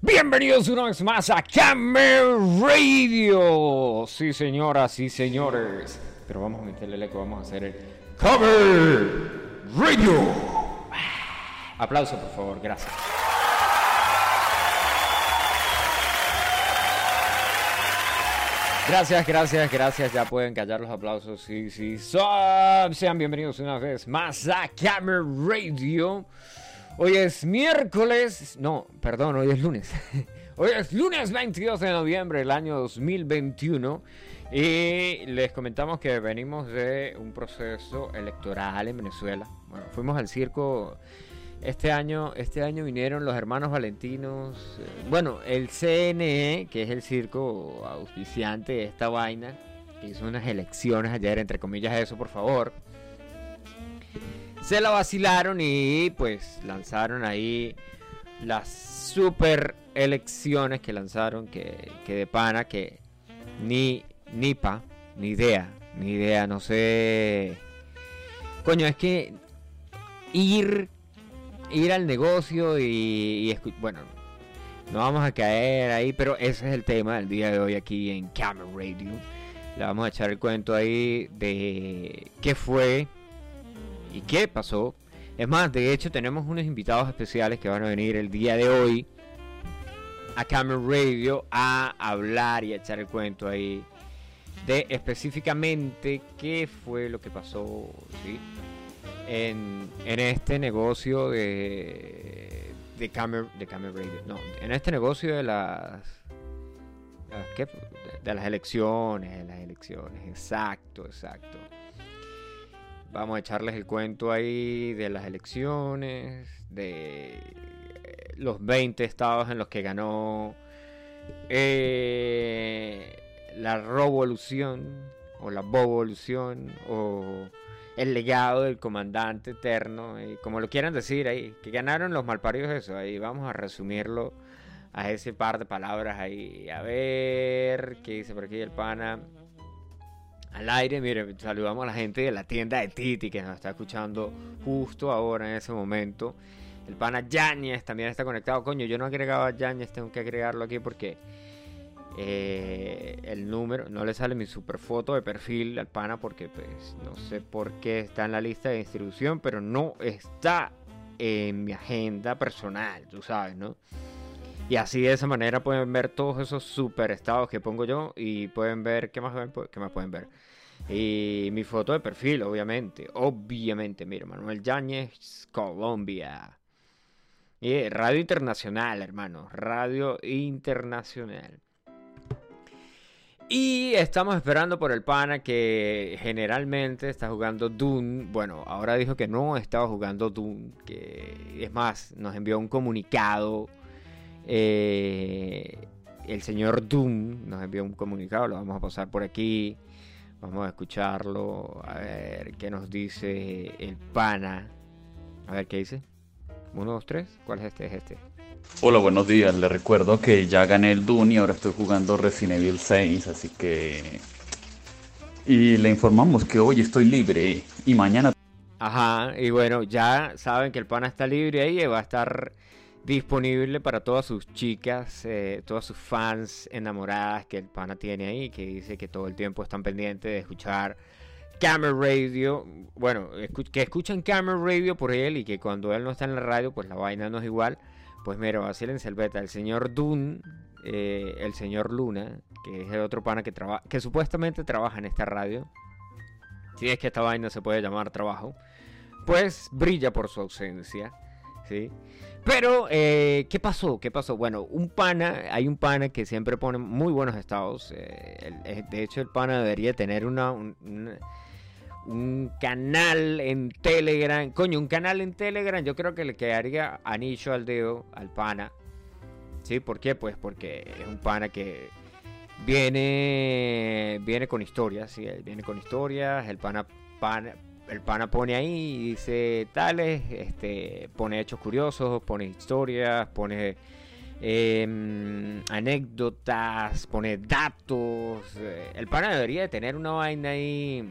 Bienvenidos una vez más a Camera Radio. Sí, señoras y señores. Pero vamos a meterle el eco, vamos a hacer el Camera Radio. Aplauso, por favor, gracias. Gracias, gracias, gracias. Ya pueden callar los aplausos. Sí, sí. So, sean bienvenidos una vez más a Camera Radio. Hoy es miércoles. No, perdón, hoy es lunes. Hoy es lunes 22 de noviembre del año 2021. Y les comentamos que venimos de un proceso electoral en Venezuela. Bueno, fuimos al circo. Este año, este año vinieron los hermanos Valentinos. eh, bueno, el CNE, que es el circo auspiciante de esta vaina, que hizo unas elecciones ayer, entre comillas, eso, por favor. Se la vacilaron y pues lanzaron ahí las super elecciones que lanzaron, que, que de pana, que ni, ni pa, ni idea, ni idea, no sé. Coño, es que ir, ir al negocio y, y bueno, no vamos a caer ahí, pero ese es el tema del día de hoy aquí en Camera Radio. Le vamos a echar el cuento ahí de qué fue y qué pasó. Es más, de hecho tenemos unos invitados especiales que van a venir el día de hoy a Camera Radio a hablar y a echar el cuento ahí de específicamente qué fue lo que pasó en, en este negocio de de de Radio. No, en este negocio de las las- de, de las elecciones, de las elecciones, exacto, exacto. Vamos a echarles el cuento ahí de las elecciones, de eh, los 20 estados en los que ganó eh, la revolución o la bovolución o el legado del comandante eterno, y como lo quieran decir ahí, que ganaron los malparidos eso, ahí vamos a resumirlo a ese par de palabras ahí, a ver qué dice por aquí el pana al aire. Mire, saludamos a la gente de la tienda de Titi que nos está escuchando justo ahora en ese momento. El pana Yáñez también está conectado. Coño, yo no agregaba a Yáñez, tengo que agregarlo aquí porque eh, el número, no le sale mi super foto de perfil al pana porque pues no sé por qué está en la lista de distribución, pero no está en mi agenda personal, tú sabes, ¿no? Y así de esa manera pueden ver todos esos super estados que pongo yo y pueden ver, ¿qué más? ¿Qué más pueden ver? Y mi foto de perfil, obviamente, obviamente, mira, Manuel Yáñez, Colombia. Y Radio Internacional, hermano, Radio Internacional. Y estamos esperando por el pana que generalmente está jugando Doom. Bueno, ahora dijo que no estaba jugando Doom. Que es más, nos envió un comunicado. Eh, el señor Doom nos envió un comunicado. Lo vamos a pasar por aquí. Vamos a escucharlo. A ver qué nos dice el pana. A ver qué dice. Uno, dos, tres. ¿Cuál es este? Es este. Hola, buenos días. Les recuerdo que ya gané el Dune y ahora estoy jugando Resident Evil 6, así que... Y le informamos que hoy estoy libre y mañana Ajá, y bueno, ya saben que el pana está libre ahí y va a estar disponible para todas sus chicas, eh, todas sus fans enamoradas que el pana tiene ahí, que dice que todo el tiempo están pendientes de escuchar Camera Radio. Bueno, que escuchan Camera Radio por él y que cuando él no está en la radio, pues la vaina no es igual. Pues mira, vacilen beta el señor Dune, eh, el señor Luna, que es el otro pana que, traba- que supuestamente trabaja en esta radio. Si es que esta vaina se puede llamar trabajo pues brilla por su ausencia, ¿sí? Pero, eh, ¿qué pasó? ¿Qué pasó? Bueno, un pana, hay un pana que siempre pone muy buenos estados. eh, eh, de hecho, el pana debería tener una, un, canal en Telegram. Coño, un canal en Telegram yo creo que le quedaría anillo al dedo al pana. ¿Sí? ¿Por qué? Pues porque es un pana que viene viene con historias, ¿sí? Viene con historias, el pana, pana- el pana pone ahí y dice tales, este, pone hechos curiosos, pone historias, pone em, anécdotas, pone datos. eh, El pana debería de tener una vaina ahí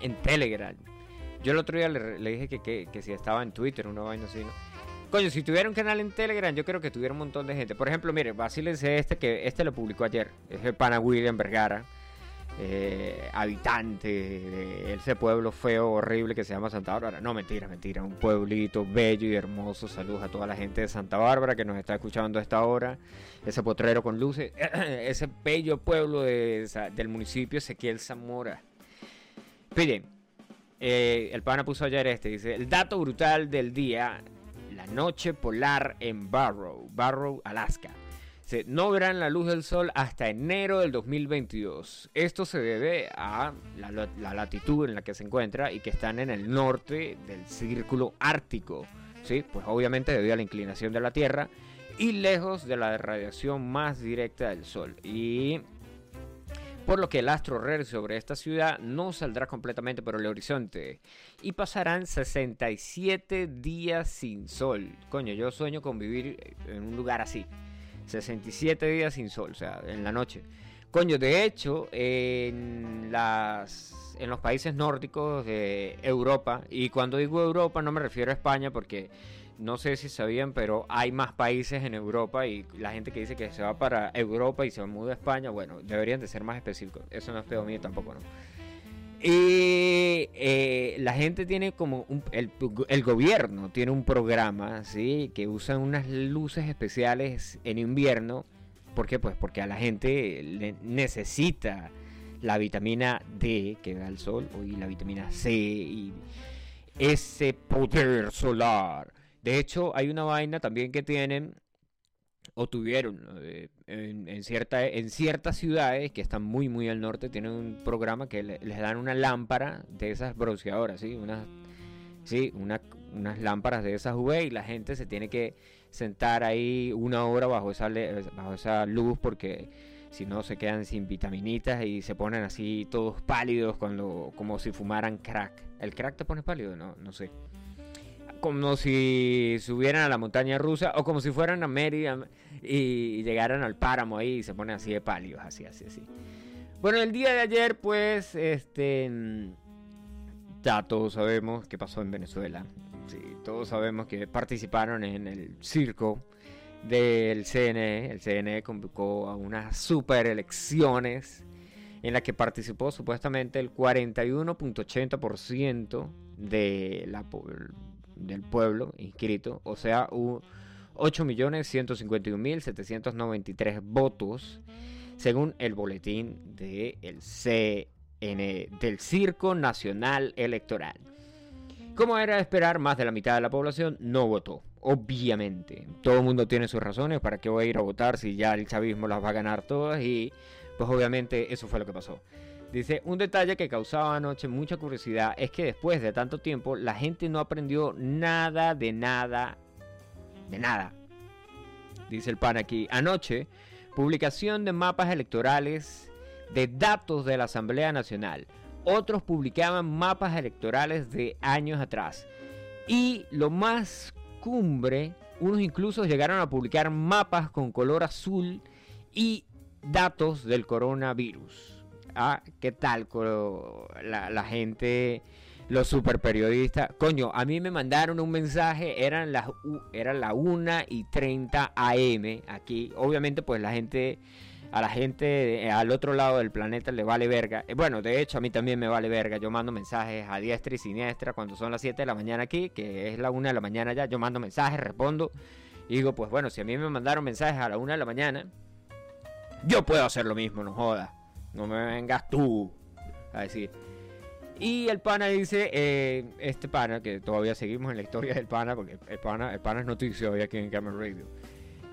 en Telegram. Yo el otro día le, le dije que, que- si estaba en Twitter, una vaina así, ¿no? Coño, si tuviera un canal en Telegram, yo creo que tuviera un montón de gente. Por ejemplo, mire, vacílense este que este lo publicó ayer. Es el pana William Vergara. Eh, habitante de ese pueblo feo, horrible que se llama Santa Bárbara. No, mentira, mentira. Un pueblito bello y hermoso. Saludos a toda la gente de Santa Bárbara que nos está escuchando a esta hora. Ese potrero con luces. ese bello pueblo del municipio Ezequiel Zamora. Piden. Eh, el pana puso ayer este. Dice: El dato brutal del día la noche polar en Barrow, Barrow, Alaska. No verán la luz del sol hasta enero del 2022. Esto se debe a la, latitud en la que se encuentra y que están en el norte del círculo ártico. ¿sí? Pues obviamente debido a la inclinación de la Tierra y lejos de la radiación más directa del sol. Y por lo que el astro rey sobre esta ciudad no saldrá completamente por el horizonte y pasarán 67 días sin sol. Coño, yo sueño con vivir en un lugar así. 67 días sin sol, o sea, en la noche. Coño, de hecho, en las en los países nórdicos de Europa, y cuando digo Europa no me refiero a España porque no sé si sabían, pero hay más países en Europa y la gente que dice que se va para Europa y se muda a España, bueno, deberían de ser más específicos. Eso no es pedo mío tampoco, ¿no? Y eh, la gente tiene como el, el, gobierno tiene un programa, ¿sí? Que usan unas luces especiales en invierno. ¿Por qué? Pues porque a la gente le necesita la vitamina D que da el sol y la vitamina C y ese poder solar de hecho, hay una vaina también que tienen o tuvieron en, cierta, en ciertas ciudades que están muy muy al norte tienen un programa que les dan una lámpara de esas bronceadoras, ¿sí? Unas, sí, unas lámparas de esas UV y la gente se tiene que sentar ahí una hora bajo esa, bajo esa luz porque si no se quedan sin vitaminitas y se ponen así todos pálidos cuando, como si fumaran crack. ¿El crack te pone pálido? No, no sé como si subieran a la montaña rusa o como si fueran a Mérida y llegaran al páramo ahí y se ponen así de pálidos, así, así, así. Bueno, el día de ayer, pues, este. Ya todos sabemos qué pasó en Venezuela. Sí, todos sabemos que participaron en el circo del CNE. El CNE convocó a unas super elecciones en la que participó supuestamente el 41.80% de la del pueblo inscrito, o sea, 8.151.793 votos, según el boletín del CN, del Circo Nacional Electoral. Como era de esperar, más de la mitad de la población no votó. Obviamente, todo el mundo tiene sus razones para que voy a ir a votar si ya el chavismo las va a ganar todas y pues obviamente eso fue lo que pasó. Dice, un detalle que causaba anoche mucha curiosidad es que después de tanto tiempo la gente no aprendió nada de nada, de nada. Dice el pan aquí, anoche, publicación de mapas electorales de datos de la Asamblea Nacional. Otros publicaban mapas electorales de años atrás. Y lo más cumbre, unos incluso llegaron a publicar mapas con color azul y datos del coronavirus. Ah, ¿qué tal la, gente, los super periodistas? Coño, a mí me mandaron un mensaje, eran las la 1 y 30 AM aquí. Obviamente, pues la gente, a la gente al otro lado del planeta le vale verga. Eh, bueno, de hecho, a mí también me vale verga. Yo mando mensajes a diestra y siniestra cuando son las 7 de la mañana aquí, que es la 1 de la mañana ya. Yo mando mensajes, respondo. Y digo, pues bueno, si a mí me mandaron mensajes a la 1 de la mañana, yo puedo hacer lo mismo, no jodas. No me vengas tú a decir. Y el pana dice, eh, este pana, que todavía seguimos en la historia del pana, porque el pana, el pana es noticia hoy aquí en Camera Radio.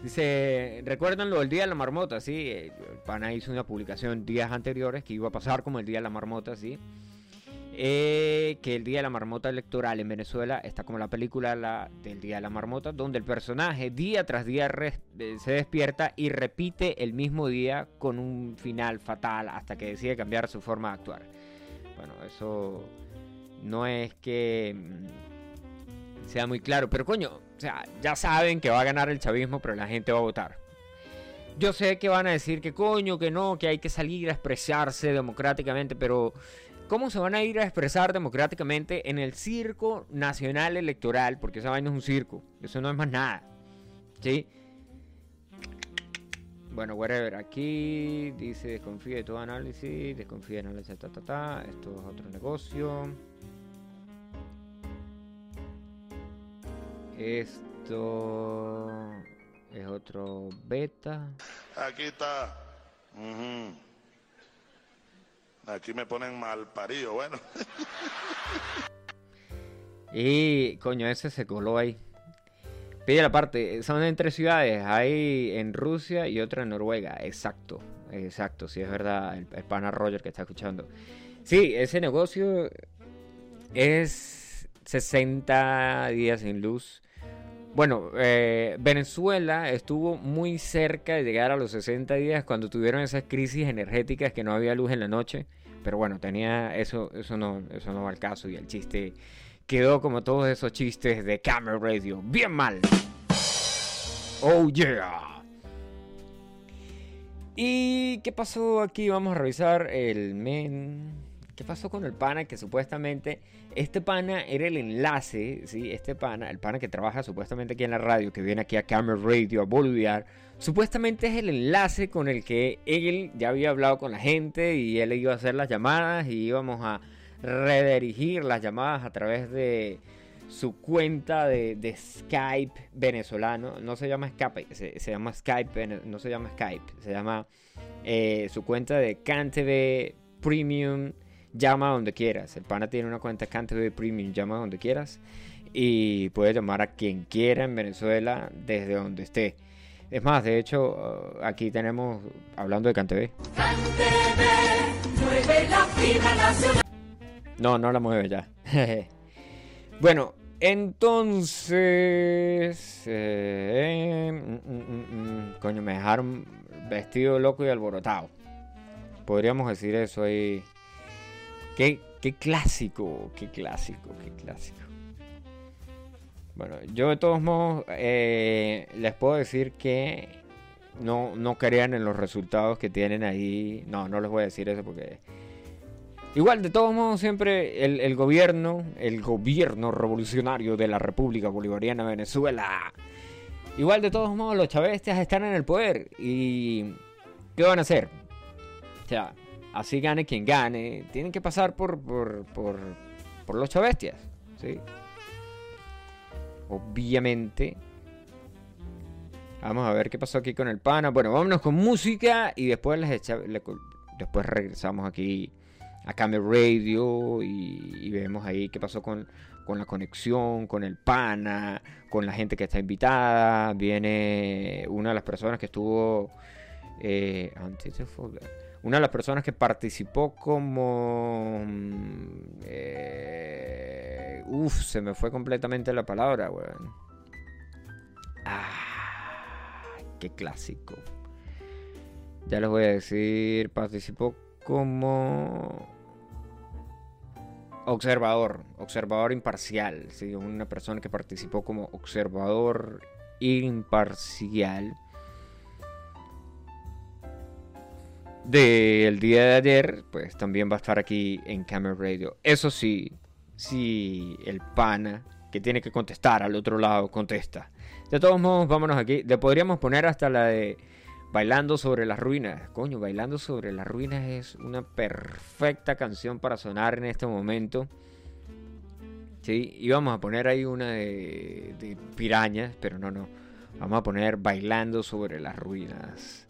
Dice, recuerdan lo del Día de la Marmota, sí. El pana hizo una publicación días anteriores que iba a pasar como el Día de la Marmota, sí. Eh, que el Día de la Marmota Electoral en Venezuela está como la película la, del Día de la Marmota, donde el personaje día tras día se despierta y repite el mismo día con un final fatal hasta que decide cambiar su forma de actuar. Bueno, eso no es que mm, sea muy claro, pero coño, o sea, ya saben que va a ganar el chavismo, pero la gente va a votar. Yo sé que van a decir que coño, que no, que hay que salir a expresarse democráticamente, pero ¿Cómo se van a ir a expresar democráticamente en el circo nacional electoral? Porque esa vaina es un circo, eso no es más nada. ¿Sí? Bueno, whatever, aquí dice desconfía de todo análisis, desconfía de análisis, ta, ta, ta, esto es otro negocio. Esto es otro beta. Aquí está. Ujú. Aquí me ponen mal parido, bueno. Y coño, ese se coló ahí. Pide la parte, son en tres ciudades, hay en Rusia y otra en Noruega. Exacto, exacto, sí es verdad, el, el pana Roger que está escuchando. Sí, ese negocio es 60 días sin luz. Bueno, eh, Venezuela estuvo muy cerca de llegar a los 60 días cuando tuvieron esas crisis energéticas que no había luz en la noche. Pero bueno, tenía eso, eso no, eso no va al caso y el chiste quedó como todos esos chistes de Camera Radio, bien mal. Oh yeah. ¿Y qué pasó aquí? Vamos a revisar el men. ¿Qué pasó con el pana que supuestamente este pana era el enlace, sí, este pana, el pana que trabaja supuestamente aquí en la radio, que viene aquí a Camera Radio a boludear, supuestamente es el enlace con el que él ya había hablado con la gente y él iba a hacer las llamadas y íbamos a redirigir las llamadas a través de su cuenta de, Skype venezolano. No se llama Skype, se, llama Skype, no se llama Skype, se llama eh, su cuenta de CanTV Premium. Llama donde quieras. El pana tiene una cuenta CanTV Premium, llama donde quieras. Y puedes llamar a quien quiera en Venezuela desde donde esté. Es más, de hecho, uh, aquí tenemos, hablando de CanTV. No, no la mueve ya. bueno, entonces... eh, mm, mm, mm, coño, me dejaron vestido loco y alborotado. Podríamos decir eso ahí. Qué, clásico, qué clásico, qué clásico. Bueno, yo de todos modos eh, les puedo decir que no, no crean en los resultados que tienen ahí. No, no les voy a decir eso porque... Igual, de todos modos, siempre el, el gobierno, el gobierno revolucionario de la República Bolivariana de Venezuela. Igual, de todos modos, los chavestias están en el poder. ¿Y qué van a hacer? O sea, así gane quien gane. Tienen que pasar por, por, por, los chavestias. ¿sí? Obviamente. Vamos a ver qué pasó aquí con el pana. Bueno, vámonos con música y después les echa- después regresamos aquí a Camel Radio y, y vemos ahí qué pasó con, con la conexión, con el pana, con la gente que está invitada. Viene una de las personas que estuvo eh, antes de folder. Una de las personas que participó como... mm, eh, uf, se me fue completamente la palabra, weón. Ah, qué clásico. Ya les voy a decir, participó como observador, observador imparcial, ¿sí? una persona que participó como observador imparcial del día de ayer, pues también va a estar aquí en Camera Radio. Eso sí, si el pana que tiene que contestar al otro lado contesta. De todos modos, vámonos aquí. Le podríamos poner hasta la de Bailando sobre las ruinas. Coño, Bailando sobre las ruinas es una perfecta canción para sonar en este momento. Sí, íbamos a poner ahí una de, de pirañas, pero no, no. Vamos a poner Bailando sobre las ruinas.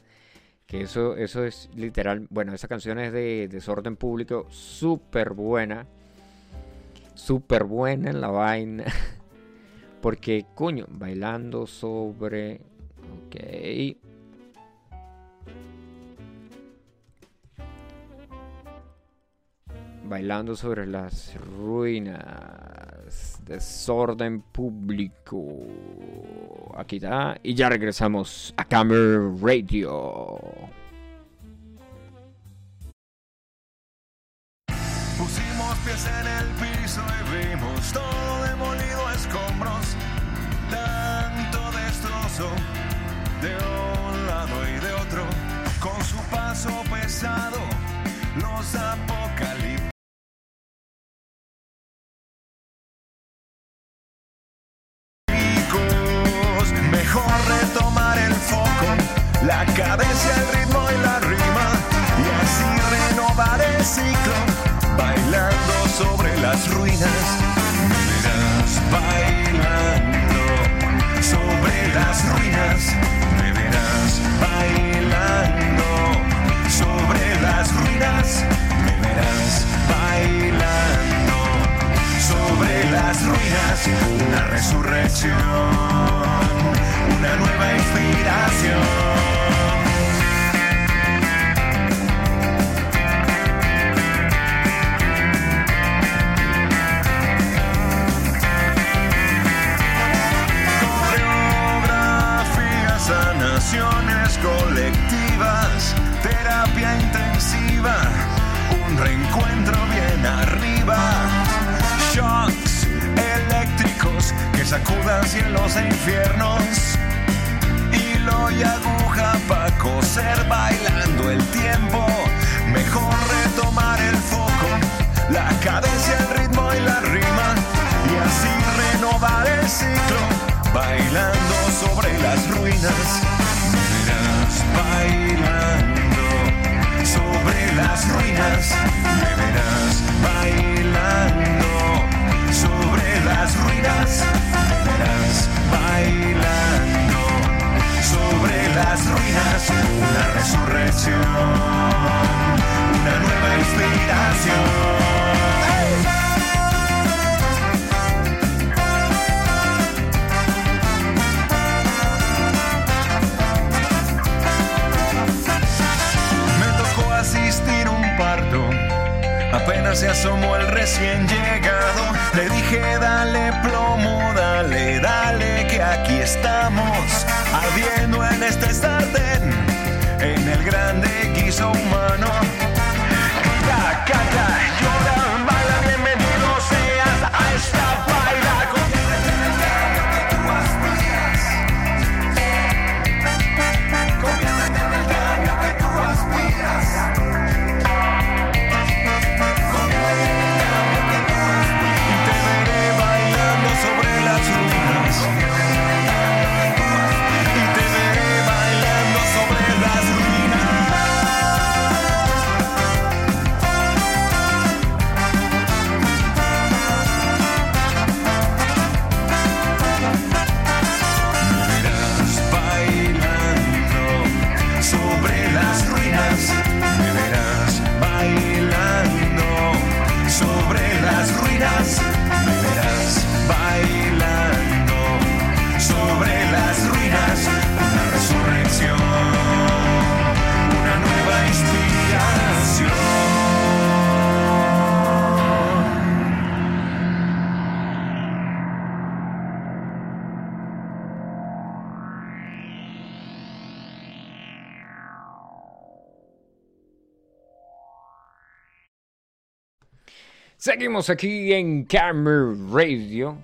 Que eso, eso es literal. Bueno, esa canción es de Desorden Público. Súper buena. Súper buena en la vaina. Porque, coño, bailando sobre. Ok. Bailando sobre las ruinas. Desorden público. Aquí está. Y ya regresamos a Camera Radio. Pusimos pies en el piso y vimos todo demolido a escombros. Tanto destrozo de un lado y de otro. Con su paso pesado, los apocalipsis. la cadencia, el ritmo y la rima. Y así renovar el ciclo, bailando sobre las ruinas. me Verás bailando sobre las ruinas. Me verás bailando sobre las ruinas. Me verás bailando sobre las ruinas. Una resurrección, una nueva inspiración. Sanaciones colectivas, terapia intensiva, un reencuentro bien arriba. Shocks eléctricos que sacudan cielos e infiernos. Hilo y aguja para coser bailando el tiempo. Mejor retomar el foco, la cadencia, el ritmo y la rima. Y así renovar el ciclo, bailando sobre las ruinas. Bailando sobre las ruinas. Me verás bailando sobre las ruinas. Me verás bailando sobre las ruinas. Una resurrección, una nueva inspiración. Apenas se asomó el recién llegado. Le dije, dale plomo, dale, dale, que aquí estamos. Ardiendo en este sartén, en el grande guiso humano. Seguimos aquí en Camera Radio.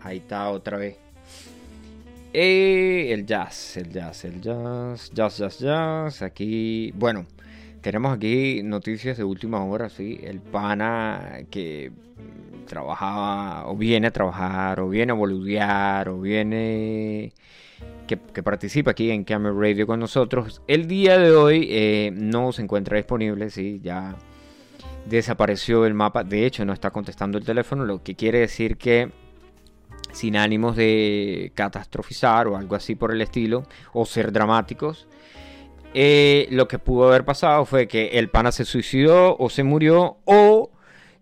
Ahí está otra vez. Eh, el jazz, el jazz, el jazz, jazz, jazz, jazz. Aquí, bueno, tenemos aquí noticias de última hora, sí. El pana que trabajaba, o viene a trabajar, o viene a boludear, o viene que, que participa aquí en Camera Radio con nosotros. El día de hoy eh, no se encuentra disponible, sí, ya desapareció el mapa. De hecho, no está contestando el teléfono, lo que quiere decir que sin ánimos de catastrofizar o algo así por el estilo, o ser dramáticos, eh, lo que pudo haber pasado fue que el pana se suicidó o se murió o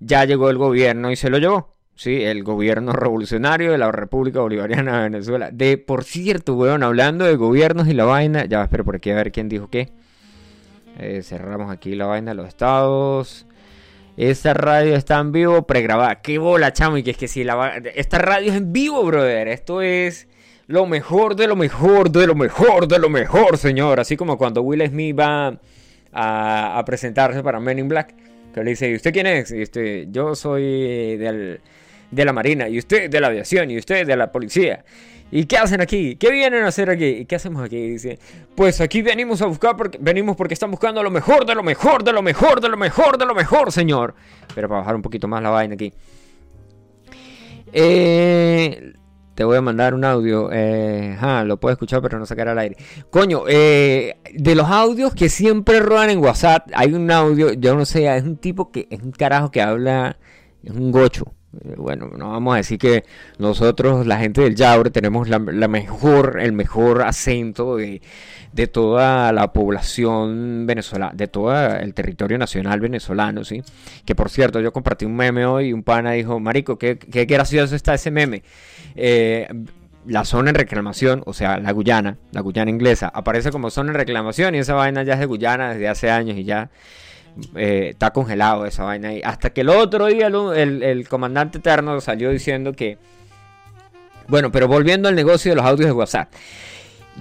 ya llegó el gobierno y se lo llevó. Sí, el gobierno revolucionario de la República Bolivariana de Venezuela. De, por cierto, weón, hablando de gobiernos y la vaina, ya espero por aquí a ver quién dijo qué. Eh, cerramos aquí la vaina de los estados. Esta radio está en vivo, pregrabada. Qué bola, chamo. Y que es que si la va- Esta radio es en vivo, brother. Esto es lo mejor de lo mejor, de lo mejor, de lo mejor, señor. Así como cuando Will Smith va a, presentarse para Men in Black. Que le dice, ¿y usted quién es? Y usted, yo soy de la Marina. Y usted de la aviación. Y usted de la policía. ¿Y qué hacen aquí? ¿Qué vienen a hacer aquí? ¿Y qué hacemos aquí? Dice, pues aquí venimos a buscar porque venimos porque están buscando lo mejor de lo mejor, de lo mejor, de lo mejor, de lo mejor, señor. Pero para bajar un poquito más la vaina aquí. Eh, te voy a mandar un audio. Eh, ah, lo puedo escuchar, pero no sacar al aire. Coño, eh, de los audios que siempre roban en WhatsApp, hay un audio, yo no sé, es un tipo que es un carajo que habla, es un gocho. Bueno, no vamos a decir que nosotros, la gente del Yaure, tenemos la, la mejor, el mejor acento de, de toda la población venezolana, de todo el territorio nacional venezolano, ¿sí? Que por cierto, yo compartí un meme hoy y un pana dijo, Marico, qué, qué gracioso está ese meme. Eh, la zona en reclamación, o sea, la Guyana, la Guyana inglesa, aparece como zona en reclamación y esa vaina ya es de Guyana desde hace años y ya eh, está congelado esa vaina ahí. Hasta que el otro día el, el- comandante eterno salió diciendo que... Bueno, pero volviendo al negocio de los audios de WhatsApp.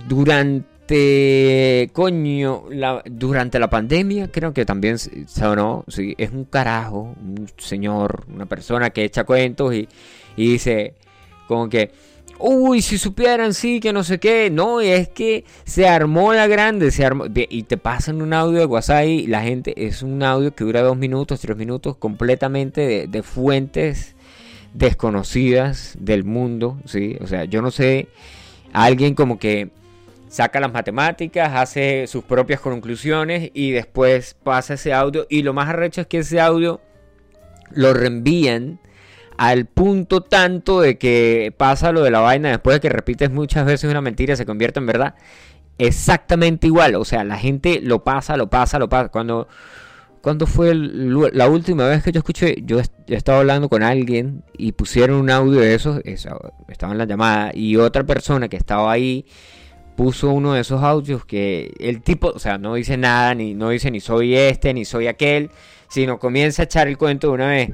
Durante... Coño, la- durante la pandemia creo que también se- sonó, sí, es un carajo, un señor, una persona que echa cuentos y, y dice como que... Uy, si supieran, sí, que no sé qué. No, es que se armó la grande, se armó. Y te pasan un audio de WhatsApp y la gente es un audio que dura dos minutos, tres minutos, completamente de, de fuentes desconocidas del mundo, ¿sí? O sea, yo no sé, alguien como que saca las matemáticas, hace sus propias conclusiones y después pasa ese audio. Y lo más arrecho es que ese audio lo reenvían al punto tanto de que pasa lo de la vaina después de que repites muchas veces una mentira se convierte en verdad exactamente igual. O sea la gente lo pasa lo pasa lo pasa. Cuando cuando fue la última vez que yo escuché yo, est- yo estaba hablando con alguien y pusieron un audio de esos estaba en la llamada y otra persona que estaba ahí puso uno de esos audios que el tipo o sea no dice nada ni no dice ni soy este ni soy aquel sino comienza a echar el cuento de una vez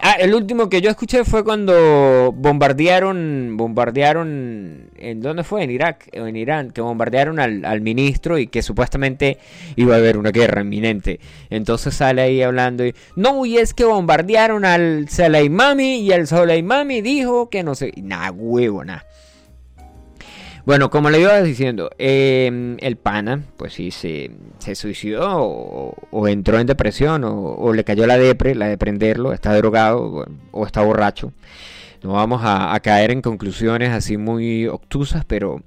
Ah, el último que yo escuché fue cuando bombardearon, bombardearon, ¿en dónde fue? En Irak o en Irán, que bombardearon al, al ministro y que supuestamente iba a haber una guerra inminente. Entonces sale ahí hablando y, no, y es que bombardearon al Soleimani y el Soleimani dijo que no sé, nada, huevo. Bueno, como le iba diciendo, eh, el pana, pues sí, se, se suicidó o, o entró en depresión o, o le cayó la depre, la de prenderlo, está drogado o, está borracho. No vamos a, a caer en conclusiones así muy obtusas, pero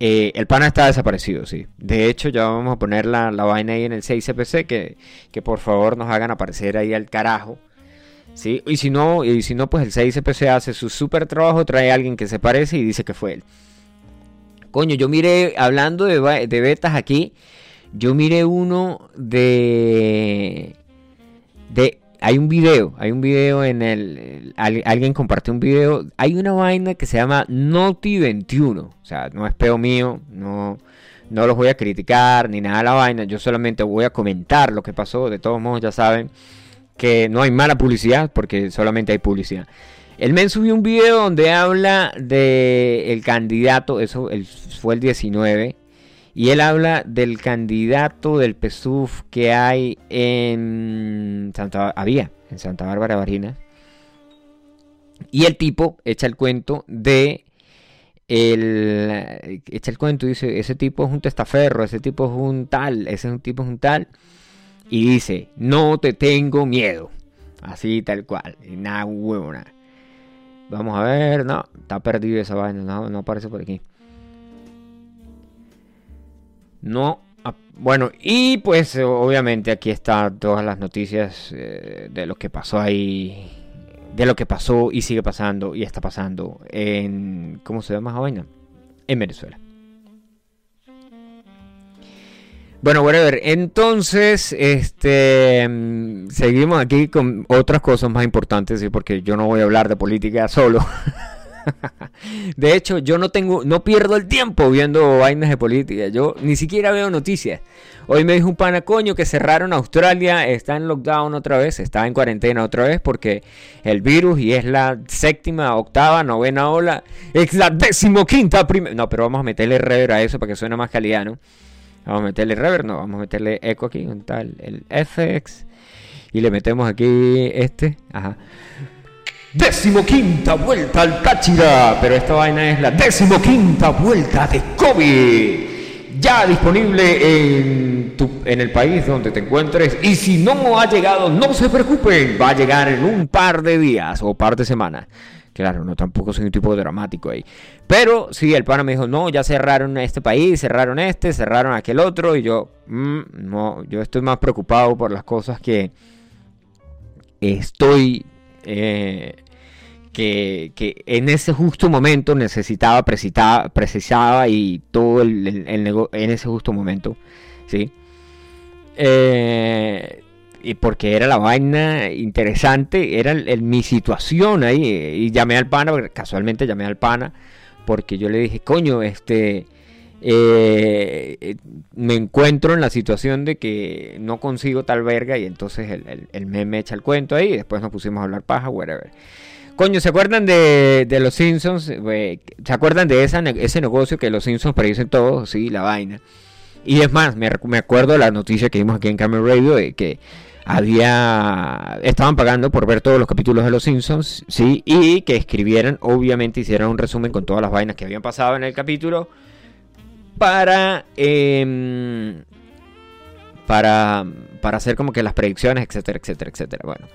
eh, el pana está desaparecido, sí. De hecho, ya vamos a poner la, la vaina ahí en el 6CPC, que, que por favor nos hagan aparecer ahí al carajo. ¿sí? Y si no, y si no, pues el 6CPC hace su super trabajo, trae a alguien que se parece y dice que fue él. Coño, yo miré, hablando de, de betas aquí, yo miré uno de... de hay un video, hay un video en el, el- al- alguien compartió un video, hay una vaina que se llama Noti 21, o sea, no es peo mío, no, no los voy a criticar ni nada de la vaina, yo solamente voy a comentar lo que pasó, de todos modos ya saben que no hay mala publicidad porque solamente hay publicidad. El men subió un video donde habla de el candidato, eso fue el 19, y él habla del candidato del PSUV que hay en Santa había en Santa Bárbara Barinas. Y el tipo echa el cuento de el echa el cuento y dice, ese tipo es un testaferro, ese tipo es un tal, ese tipo es un tal y dice, "No te tengo miedo." Así tal cual, nada huevo nada. Vamos a ver, no, está perdido esa vaina, no, no aparece por aquí. No, bueno, y pues eh, obviamente aquí están todas las noticias eh, de lo que pasó ahí, de lo que pasó y sigue pasando y está pasando en, ¿cómo se llama esa vaina? En Venezuela. Bueno, whatever. Entonces, este, mm, seguimos aquí con otras cosas más importantes, porque yo no voy a hablar de política solo. De hecho, yo no tengo, no pierdo el tiempo viendo vainas de política. Yo ni siquiera veo noticias. Hoy me dijo un pana coño que cerraron Australia, está en lockdown otra vez, está en cuarentena otra vez porque el virus y es la séptima, octava, novena ola, es la decimoquinta primera. No, pero vamos a meterle rever a eso para que suene más calidad, ¿no? Vamos a meterle reverb, no, vamos a meterle eco aquí, un tal, el FX. Y le metemos aquí este, ajá. Decimoquinta vuelta al Táchira, pero esta vaina es la decimoquinta vuelta de COVID. Ya disponible en, tu- en el país donde te encuentres. Y si no ha llegado, no se preocupen, va a llegar en un par de días o par de semanas. Claro, no tampoco soy un tipo dramático ahí. Pero sí, el pana me dijo, no, ya cerraron este país, cerraron este, cerraron aquel otro. Y yo, "Mm, no, yo estoy más preocupado por las cosas que estoy eh, que, que en ese justo momento necesitaba, precisaba, precisaba y todo el, el- el nego- en ese justo momento, ¿sí? Eh, y porque era la vaina interesante, era el- mi situación ahí, y llamé al pana, casualmente llamé al pana, porque yo le dije, coño, este... eh, me encuentro en la situación de que no consigo tal verga y entonces el, el, el me, me echa el cuento ahí y después nos pusimos a hablar paja, whatever. Coño, ¿se acuerdan de, de los Simpsons? ¿Se acuerdan de ese negocio que los Simpsons predicen todo? Sí, la vaina. Y es más, me, me acuerdo de la noticia que vimos aquí en Camel Radio de que había estaban pagando por ver todos los capítulos de los Simpsons, sí, y que escribieran, obviamente hicieran un resumen con todas las vainas que habían pasado en el capítulo para em, para para hacer como que las predicciones, etcétera, etcétera, etcétera. Bueno,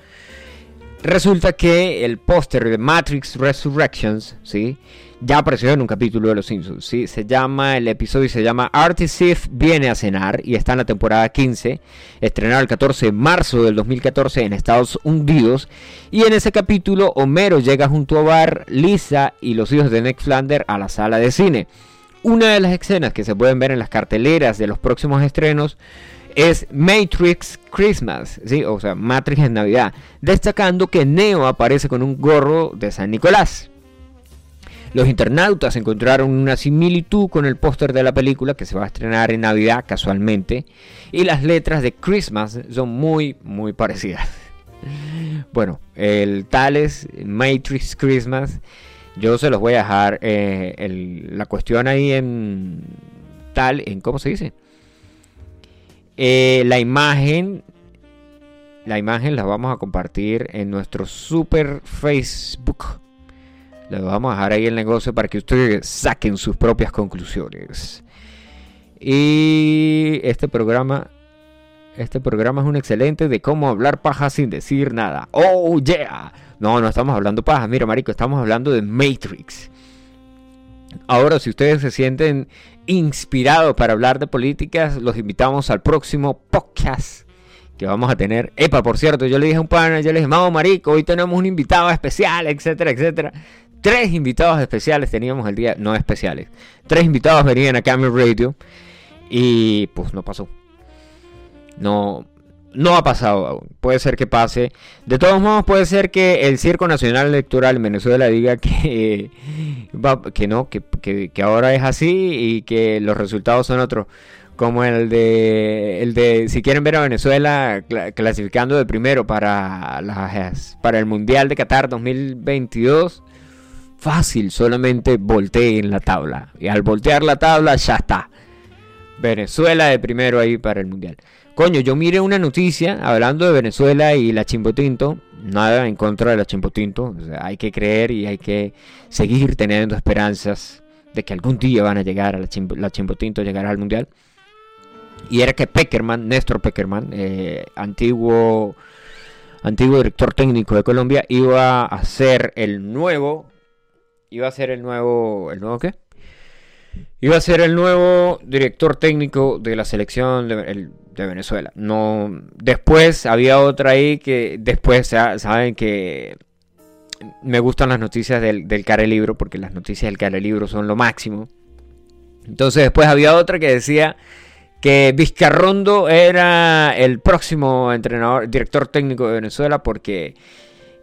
resulta que el póster de Matrix Resurrections, sí, ya apareció en un capítulo de Los Simpsons, sí, se llama el episodio se llama Artie viene a cenar y está en la temporada 15, estrenado el 14 de marzo del 2014 en Estados Unidos y en ese capítulo Homero llega junto a Bar, Lisa y los hijos de Nick Flander a la sala de cine. Una de las escenas que se pueden ver en las carteleras de los próximos estrenos es Matrix Christmas, ¿sí? o sea, Matrix en Navidad, destacando que Neo aparece con un gorro de San Nicolás. Los internautas encontraron una similitud con el póster de la película que se va a estrenar en Navidad casualmente y las letras de Christmas son muy muy parecidas. Bueno, el tal es Matrix Christmas. Yo se los voy a dejar eh, la cuestión ahí en tal, en cómo se dice. Eh, la imagen, la imagen la vamos a compartir en nuestro super Facebook. Le vamos a dejar ahí el negocio para que ustedes saquen sus propias conclusiones. Y este programa, este programa es un excelente de cómo hablar paja sin decir nada. Oh yeah. No, no estamos hablando paja. Mira, marico, estamos hablando de Matrix. Ahora, si ustedes se sienten inspirados para hablar de políticas, los invitamos al próximo podcast que vamos a tener. Epa, por cierto, yo le dije a un pana, yo le dije, vamos, marico, hoy tenemos un invitado especial, etcétera, etcétera. Tres invitados especiales teníamos el día, no especiales. Tres invitados venían a Camel Radio y pues no pasó. No, no ha pasado. Puede ser que pase. De todos modos, puede ser que el Circo Nacional Electoral en Venezuela diga que, que no, que, que- que ahora es así y que los resultados son otros. Como el de, el de si quieren ver a Venezuela cla- clasificando de primero para, las, para el Mundial de Qatar 2022. Fácil, solamente volteen la tabla. Y al voltear la tabla ya está. Venezuela de primero ahí para el mundial. Coño, yo miré una noticia hablando de Venezuela y la Chimbotinto. Nada en contra de la Chimbotinto. Hay que creer y hay que seguir teniendo esperanzas de que algún día van a llegar a la, Chimbo- la Chimbotinto, llegará al mundial. Y era que Peckerman, Néstor Peckerman, eh, antiguo, antiguo director técnico de Colombia, iba a ser el nuevo. Iba a ser el nuevo. ¿El nuevo qué? Iba a ser el nuevo director técnico de la selección de, el- de Venezuela. No, después había otra ahí que después sa- saben que me gustan las noticias del, del Care Libro porque las noticias del Care Libro son lo máximo. Entonces después había otra que decía que Vizcarrondo era el próximo entrenador, director técnico de Venezuela porque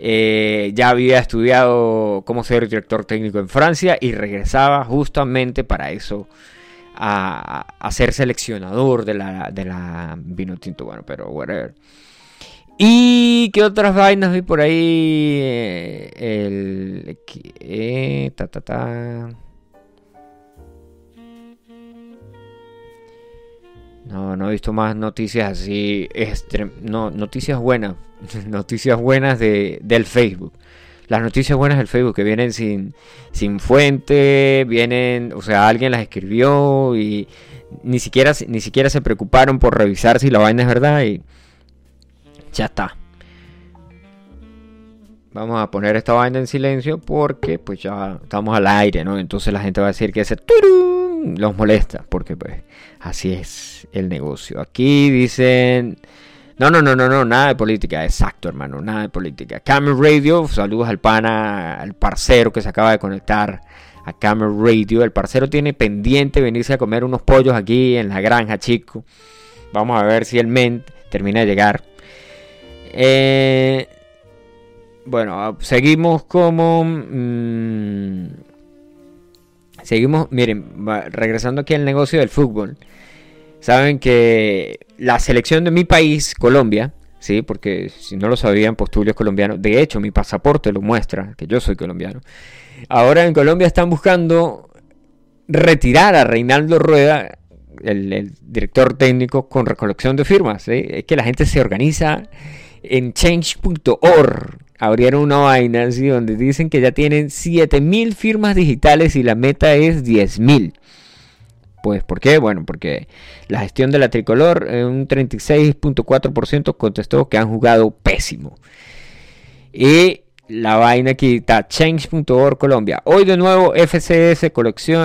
eh, ya había estudiado cómo ser director técnico en Francia y regresaba justamente para eso a, a ser seleccionador de la, de la vino tinto. Bueno, pero whatever. ¿Y qué otras vainas vi por ahí? Eh, El. eh. No, no he visto más noticias así. no, noticias buenas. noticias buenas de, del Facebook. Las noticias buenas del Facebook que vienen sin, sin fuente, vienen, o sea, alguien las escribió y ni siquiera, ni siquiera se preocuparon por revisar si la vaina es verdad y ya está. Vamos a poner esta vaina en silencio porque pues ya estamos al aire, ¿no? Entonces la gente va a decir que ese los molesta porque pues así es el negocio. Aquí dicen No, no, no, no, no, nada de política, exacto, hermano, nada de política. Camel Radio, saludos al pana, al parcero que se acaba de conectar a Camel Radio. El parcero tiene pendiente venirse a comer unos pollos aquí en la granja, chico. Vamos a ver si el men termina de llegar. Eh, bueno, seguimos como... mm, seguimos, miren, regresando aquí al negocio del fútbol. Saben que la selección de mi país, Colombia, sí, porque si no lo sabían, pues Tulio es colombiano. De hecho, mi pasaporte lo muestra, que yo soy colombiano. Ahora en Colombia están buscando retirar a Reinaldo Rueda, el, director técnico, con recolección de firmas. ¿sí? Es que la gente se organiza en change.org. Abrieron una vaina así donde dicen que ya tienen 7000 firmas digitales y la meta es 10000. Pues, ¿por qué? Bueno, porque la gestión de la tricolor, eh, un 36.4% contestó que han jugado pésimo. Y la vaina aquí está change.org Colombia. Hoy de nuevo FCS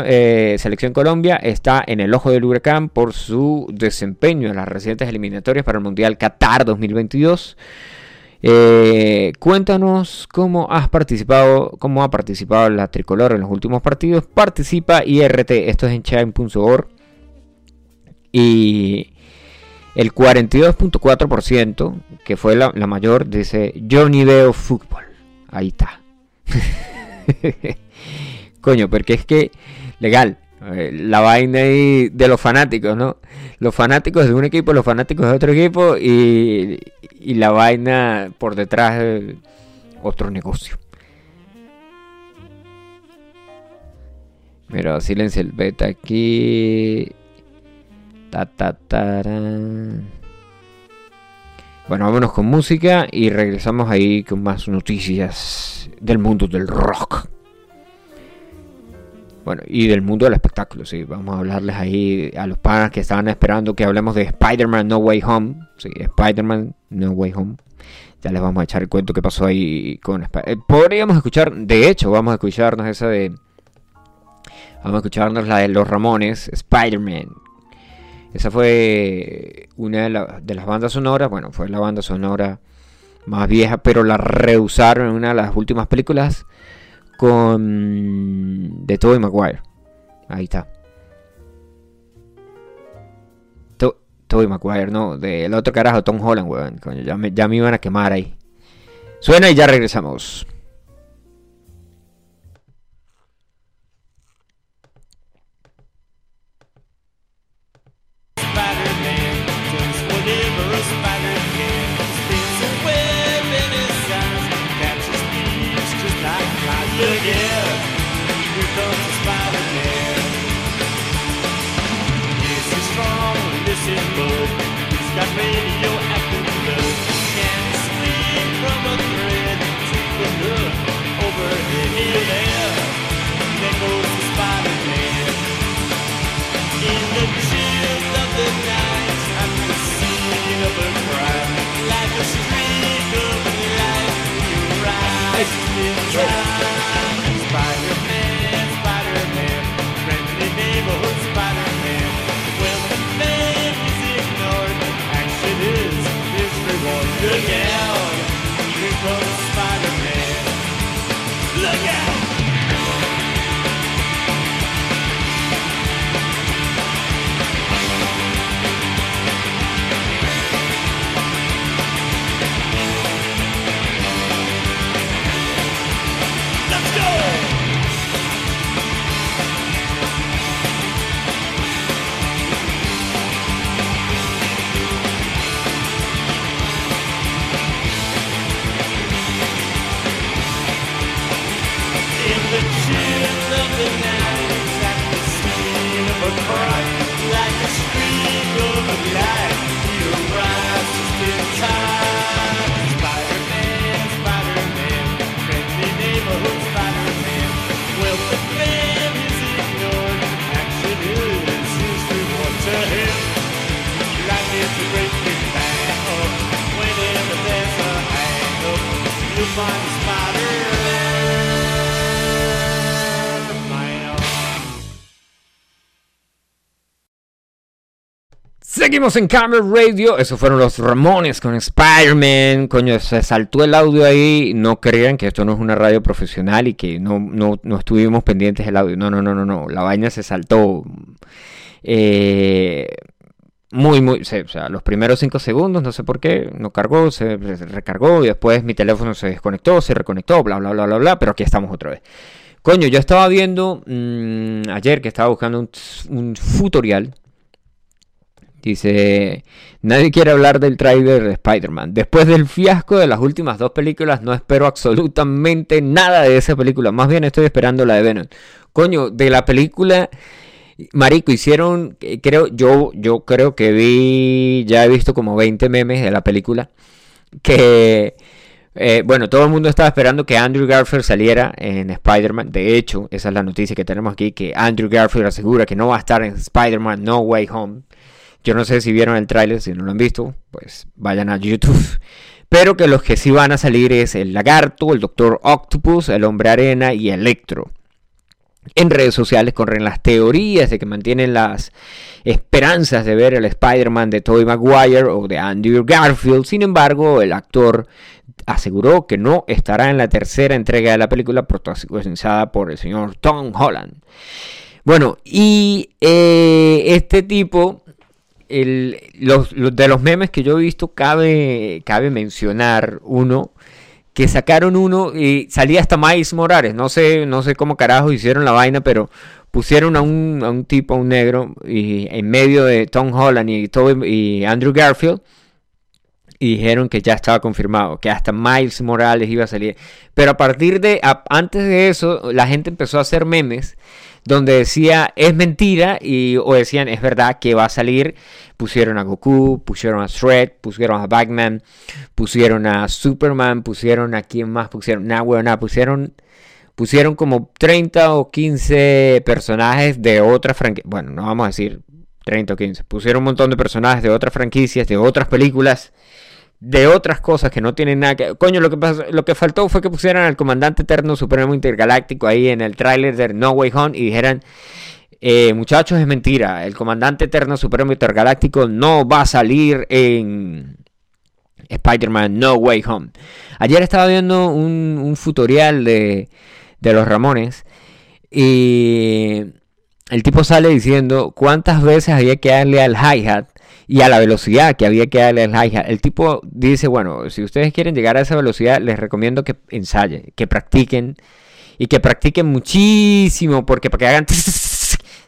eh, Selección Colombia está en el ojo del huracán por su desempeño en las recientes eliminatorias para el Mundial Qatar 2022. Eh, cuéntanos cómo has participado, cómo ha participado la tricolor en los últimos partidos. Participa IRT, esto es en change.org. Y el 42.4%, que fue la, la mayor, dice: Yo ni veo fútbol. Ahí está. Coño, porque es que, legal, eh, la vaina ahí de los fanáticos, ¿no? Los fanáticos de un equipo, los fanáticos de otro equipo y, y la vaina por detrás de otro negocio. Mira, silencio el beta aquí. Ta, ta, tarán. Bueno, vámonos con música y regresamos ahí con más noticias del mundo del rock. Bueno, y del mundo del espectáculo, sí. Vamos a hablarles ahí a los panas que estaban esperando que hablemos de Spider-Man No Way Home. Sí, Spider-Man No Way Home. Ya les vamos a echar el cuento que pasó ahí con Sp- eh, Podríamos escuchar, de hecho, vamos a escucharnos esa de. Vamos a escucharnos la de los Ramones, Spider-Man. Esa fue una de, de las bandas sonoras, bueno, fue la banda sonora más vieja, pero la reusaron en una de las últimas películas con de Tobey Maguire. Ahí está. To- Tobey Maguire, no, del otro carajo, Tom Holland, weón. Ya, me, ya me iban a quemar ahí. Suena y ya regresamos. again. Seguimos en Camera Radio. Esos fueron los Ramones con Spider-Man. Coño, se saltó el audio ahí. No crean que esto no es una radio profesional y que no, no, no estuvimos pendientes del audio. No, no, no, no, no. La vaina se saltó. Eh, muy, muy. o sea, los primeros 5 segundos, no sé por qué, no cargó, se re- recargó y después mi teléfono se desconectó, se reconectó, bla, bla, bla, bla, bla. Pero aquí estamos otra vez. Coño, yo estaba viendo mm, ayer que estaba buscando un, un tutorial. Dice, nadie quiere hablar del tráiler de Spider-Man. Después del fiasco de las últimas dos películas, no espero absolutamente nada de esa película. Más bien estoy esperando la de Venom. Coño, de la película, Marico, hicieron, eh, creo, yo, yo creo que vi, ya he visto como 20 memes de la película. Que, eh, bueno, todo el mundo estaba esperando que Andrew Garfield saliera en Spider-Man. De hecho, esa es la noticia que tenemos aquí, que Andrew Garfield asegura que no va a estar en Spider-Man No Way Home. Yo no sé si vieron el tráiler, si no lo han visto, pues vayan a YouTube. Pero que los que sí van a salir es el lagarto, el doctor Octopus, el hombre arena y Electro. En redes sociales corren las teorías de que mantienen las esperanzas de ver el Spider-Man de Tobey Maguire o de Andrew Garfield. Sin embargo, el actor aseguró que no estará en la tercera entrega de la película protagonizada por el señor Tom Holland. Bueno, y eh, este tipo el- los, de los memes que yo he visto, cabe, cabe mencionar uno que sacaron uno y salía hasta Miles Morales. No sé, no sé cómo carajo hicieron la vaina, pero pusieron a un, a un tipo, a un negro, y en medio de Tom Holland y, Tobey- y Andrew Garfield. Y dijeron que ya estaba confirmado, que hasta Miles Morales iba a salir. Pero a partir de, a- antes de eso, la gente empezó a hacer memes donde decía es mentira y o decían es verdad que va a salir. Pusieron a Goku, pusieron a Shred, pusieron a Batman, pusieron a Superman, pusieron a quién más, pusieron nada, weón, nada, pusieron pusieron como 30 o 15 personajes de otra franquicia. Bueno, no vamos a decir 30 o 15. Pusieron un montón de personajes de otras franquicias, de otras películas, de otras cosas que no tienen nada que... Coño, lo que, pasó- lo que faltó fue que pusieran al Comandante Eterno Supremo Intergaláctico ahí en el tráiler de No Way Home y dijeran... eh, muchachos, es mentira. El Comandante Eterno Supremo Intergaláctico no va a salir en Spider-Man No Way Home. Ayer estaba viendo un, un tutorial de, de los Ramones y el tipo sale diciendo cuántas veces había que darle al hi-hat y a la velocidad que había que darle al hi-hat. El tipo dice, bueno, si ustedes quieren llegar a esa velocidad, les recomiendo que ensayen, que practiquen y que practiquen muchísimo porque para que hagan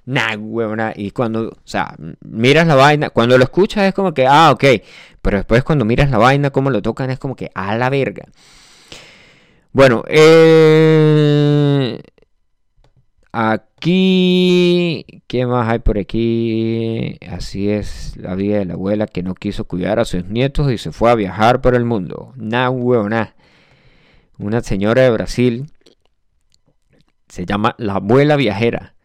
nah, huevona, y cuando, o sea, miras la vaina, cuando lo escuchas es como que, ah, ok, pero después cuando miras la vaina, como lo tocan, es como que, a la verga. Bueno, eh, aquí, ¿qué más hay por aquí? Así es la vida de la abuela que no quiso cuidar a sus nietos y se fue a viajar por el mundo. Nah, huevona. Una señora de Brasil se llama La Abuela Viajera.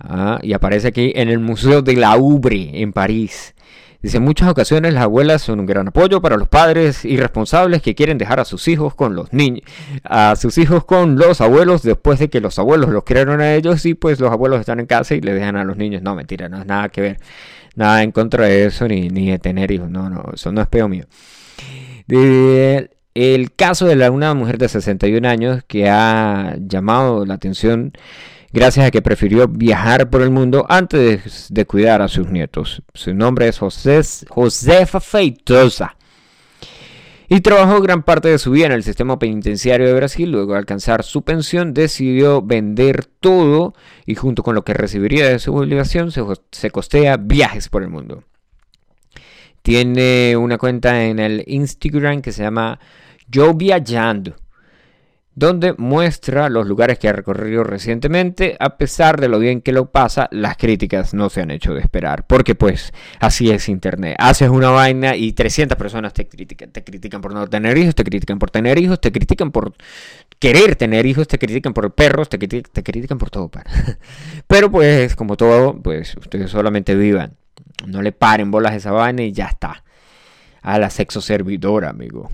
Ah, y aparece aquí en el Museo de la Ubre en París. Dice, en muchas ocasiones las abuelas son un gran apoyo para los padres irresponsables que quieren dejar a sus hijos con los niños, a sus hijos con los abuelos después de que los abuelos los criaron a ellos y pues los abuelos están en casa y le dejan a los niños. No, mentira, no es nada que ver. Nada en contra de eso ni, ni de tener hijos. No, no, eso no es peo mío. De- el caso de la, una mujer de 61 años que ha llamado la atención gracias a que prefirió viajar por el mundo antes de, cuidar a sus nietos. Su nombre es José, Josefa Feitosa. Y trabajó gran parte de su vida en el sistema penitenciario de Brasil. Luego de alcanzar su pensión, decidió vender todo y junto con lo que recibiría de su obligación se, se costea viajes por el mundo. Tiene una cuenta en el Instagram que se llama Yo Viajando donde muestra los lugares que ha recorrido recientemente. A pesar de lo bien que lo pasa, las críticas no se han hecho de esperar, porque pues así es Internet. Haces una vaina y 300 personas te critican. Te critican por no tener hijos, te critican por tener hijos, te critican por querer tener hijos, te critican por perros, te, criti- te critican por todo. pana. Pero pues como todo, pues ustedes solamente vivan. No le paren bolas a esa vaina y ya está. A la sexo servidora, amigo.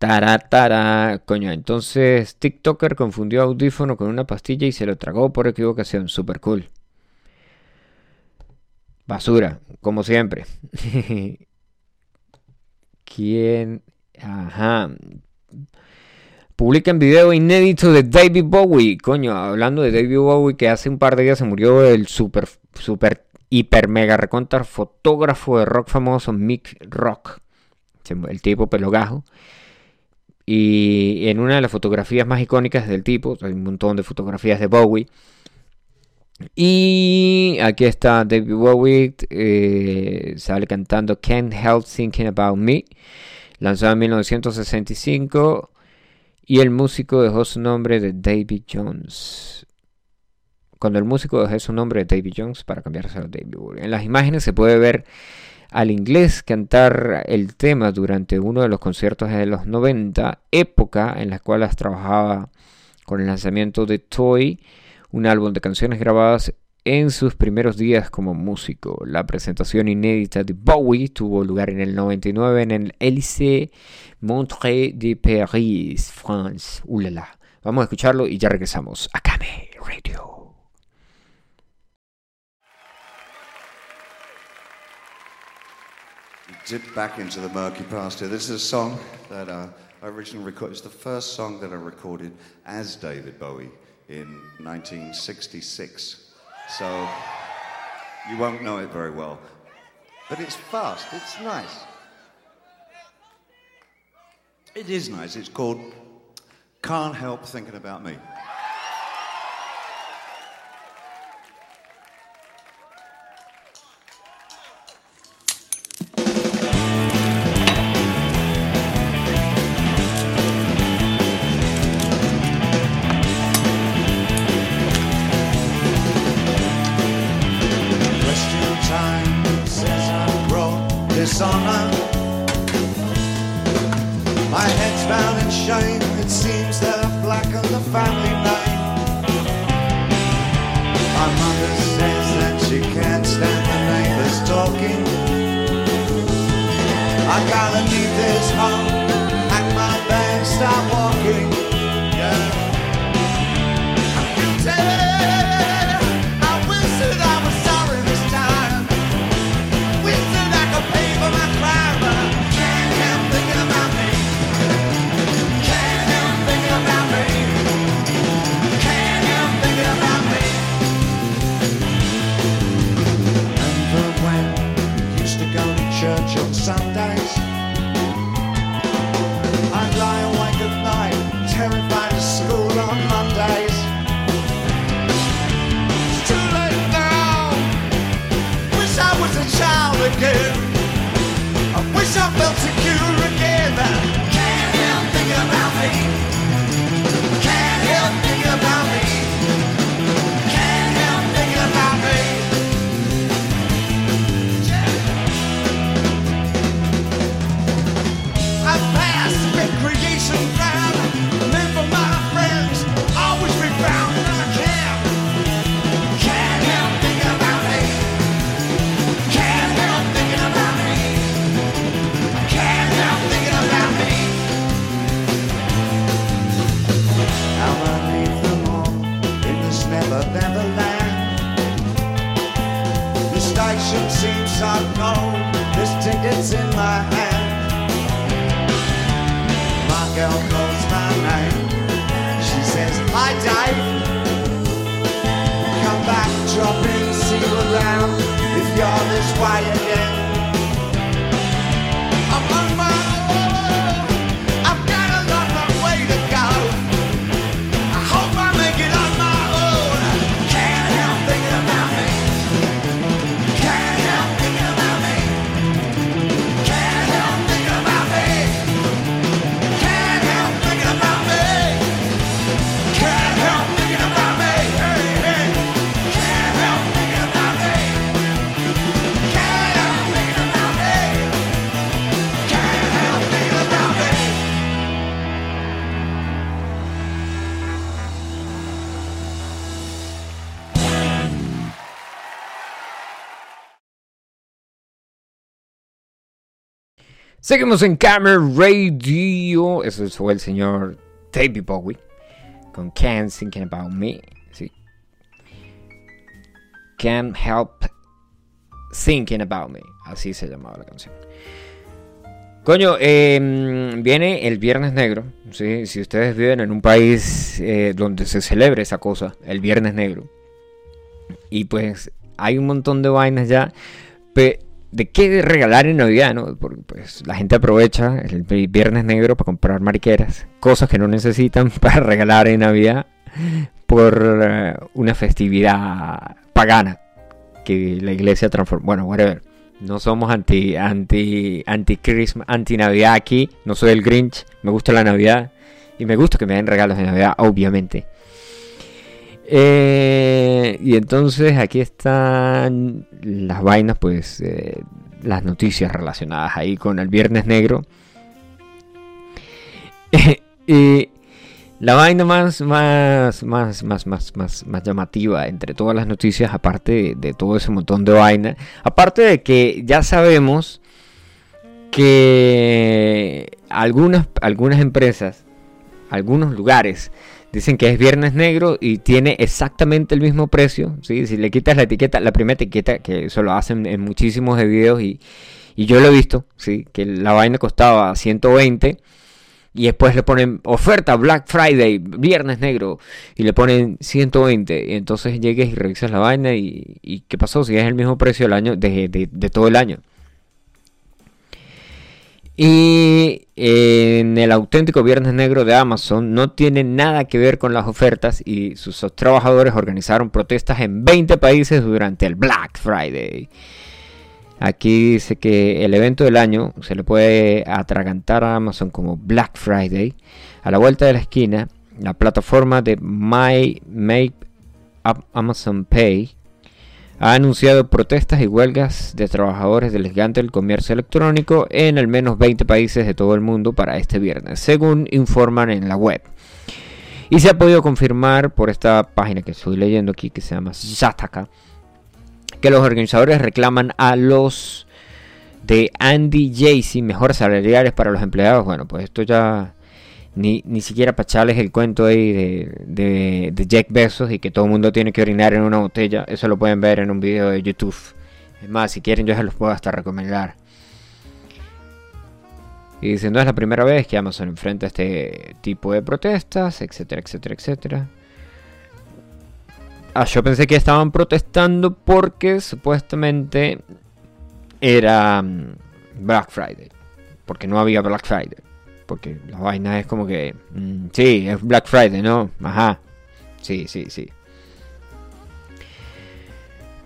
Taratara, coño, entonces TikToker confundió audífono con una pastilla y se lo tragó por equivocación, super cool. Basura, como siempre. ¿Quién? Ajá. Publican video inédito de David Bowie. Coño, hablando de David Bowie, que hace un par de días se murió el super, super, hiper, mega recontar fotógrafo de rock famoso, Mick Rock. El tipo pelogajo. Y en una de las fotografías más icónicas del tipo, hay un montón de fotografías de Bowie. Y aquí está David Bowie, eh, sale cantando Can't Help Thinking About Me, lanzado en 1965. Y el músico dejó su nombre de David Jones. Cuando el músico dejó su nombre de David Jones para cambiarse a David Bowie. En las imágenes se puede ver al inglés cantar el tema durante uno de los conciertos de los 90, época en la cual trabajaba con el lanzamiento de Toy, un álbum de canciones grabadas en sus primeros días como músico. La presentación inédita de Bowie tuvo lugar en el 99 en el Élysée Montré de Paris, France. Vamos a escucharlo y ya regresamos a Kame Radio. Dip back into the murky past here. This is a song that uh, I originally recorded. It's the first song that I recorded as David Bowie in 1966. So you won't know it very well. But it's fast, it's nice. It is nice. It's called Can't Help Thinking About Me. Seguimos en Camera Radio. Eso fue el señor David Bowie con Can't Thinking About Me. Sí. Can't Help Thinking About Me. Así se llamaba la canción. Coño, eh, viene el Viernes Negro. ¿sí? Si ustedes viven en un país eh, donde se celebre esa cosa, el Viernes Negro. Y pues hay un montón de vainas ya. pe- ¿De qué regalar en Navidad? ¿no? Porque pues la gente aprovecha el vi- Viernes Negro para comprar mariqueras. Cosas que no necesitan para regalar en Navidad por eh, una festividad pagana que la iglesia transformó. Bueno, whatever. No somos anti anti anti Christmas, anti Navidad aquí. No soy el Grinch. Me gusta la Navidad y me gusta que me den regalos de Navidad, obviamente. Eh, y entonces aquí están las vainas, pues eh, las noticias relacionadas ahí con el Viernes Negro. y la vaina más, más, más, más, más, más, más llamativa entre todas las noticias, aparte de, todo ese montón de vaina, aparte de que ya sabemos que algunas, algunas empresas, algunos lugares, dicen que es Viernes Negro y tiene exactamente el mismo precio. ¿sí? Si le quitas la etiqueta, la primera etiqueta, que eso lo hacen en muchísimos de videos y, y yo lo he visto, ¿sí? que la vaina costaba 120 y después le ponen oferta Black Friday, Viernes Negro, y le ponen 120. Y entonces llegues y revisas la vaina y, y ¿qué pasó? Si es el mismo precio del año, de, de- de todo el año. Y en el auténtico Viernes Negro de Amazon no tiene nada que ver con las ofertas y sus trabajadores organizaron protestas en 20 países durante el Black Friday. Aquí dice que el evento del año se le puede atragantar a Amazon como Black Friday. A la vuelta de la esquina, la plataforma de My Make Amazon Pay ha anunciado protestas y huelgas de trabajadores del gigante del comercio electrónico en al menos 20 países de todo el mundo para este viernes, según informan en la web. Y se ha podido confirmar por esta página que estoy leyendo aquí, que se llama Zataka, que los organizadores reclaman a los de Andy Jassy mejoras salariales para los empleados. Bueno, pues esto ya ni, ni siquiera para echarles el cuento ahí de, de, Jack Bezos y que todo el mundo tiene que orinar en una botella. Eso lo pueden ver en un video de YouTube. Es más, si quieren yo se los puedo hasta recomendar. Y dice, no es la primera vez que Amazon enfrenta este tipo de protestas, etcétera, etcétera, etcétera. Ah, yo pensé que estaban protestando porque supuestamente era mm, Black Friday. Porque no había Black Friday. Porque la vaina es como que... mm, sí, es Black Friday, ¿no? Ajá. Sí, sí, sí.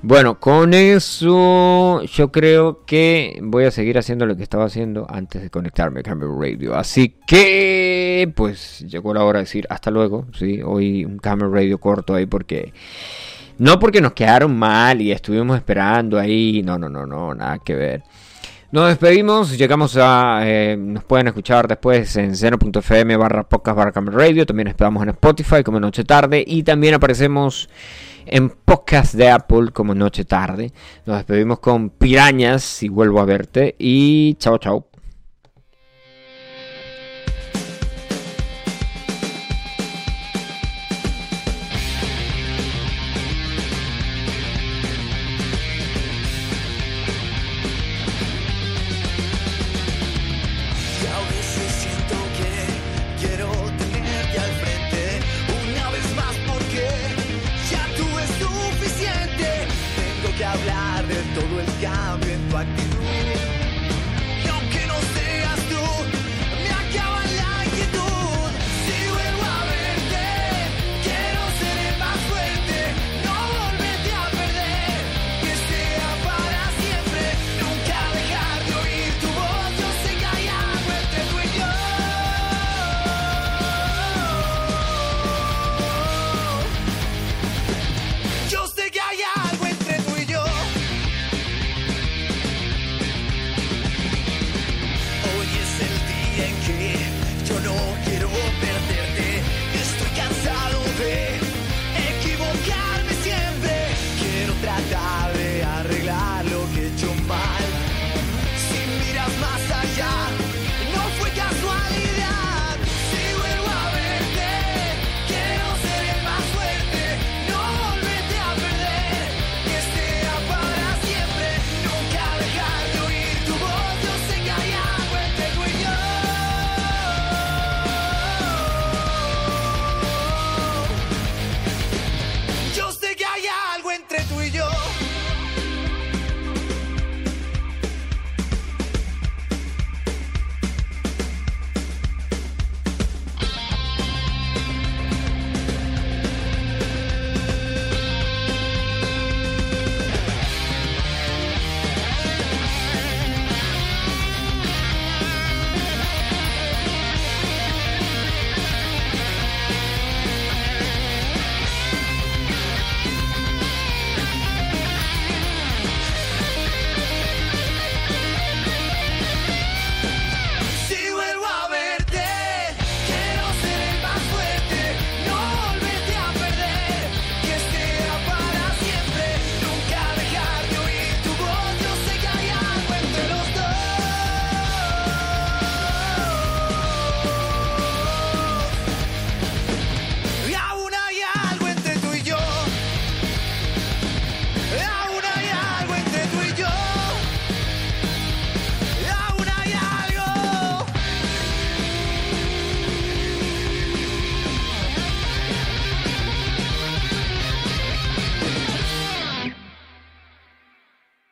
Bueno, con eso yo creo que voy a seguir haciendo lo que estaba haciendo antes de conectarme a Camera Radio. Así que, pues llegó la hora de decir hasta luego. Sí, hoy un Camera Radio corto ahí porque no porque nos quedaron mal y estuvimos esperando ahí. No, no, no, no, nada que ver. Nos despedimos, llegamos a... eh, nos pueden escuchar después en seno.fm barra podcast barra Radio. También esperamos en Spotify como Noche Tarde. Y también aparecemos en podcast de Apple como Noche Tarde. Nos despedimos con Pirañas y vuelvo a verte. Y chao, chao.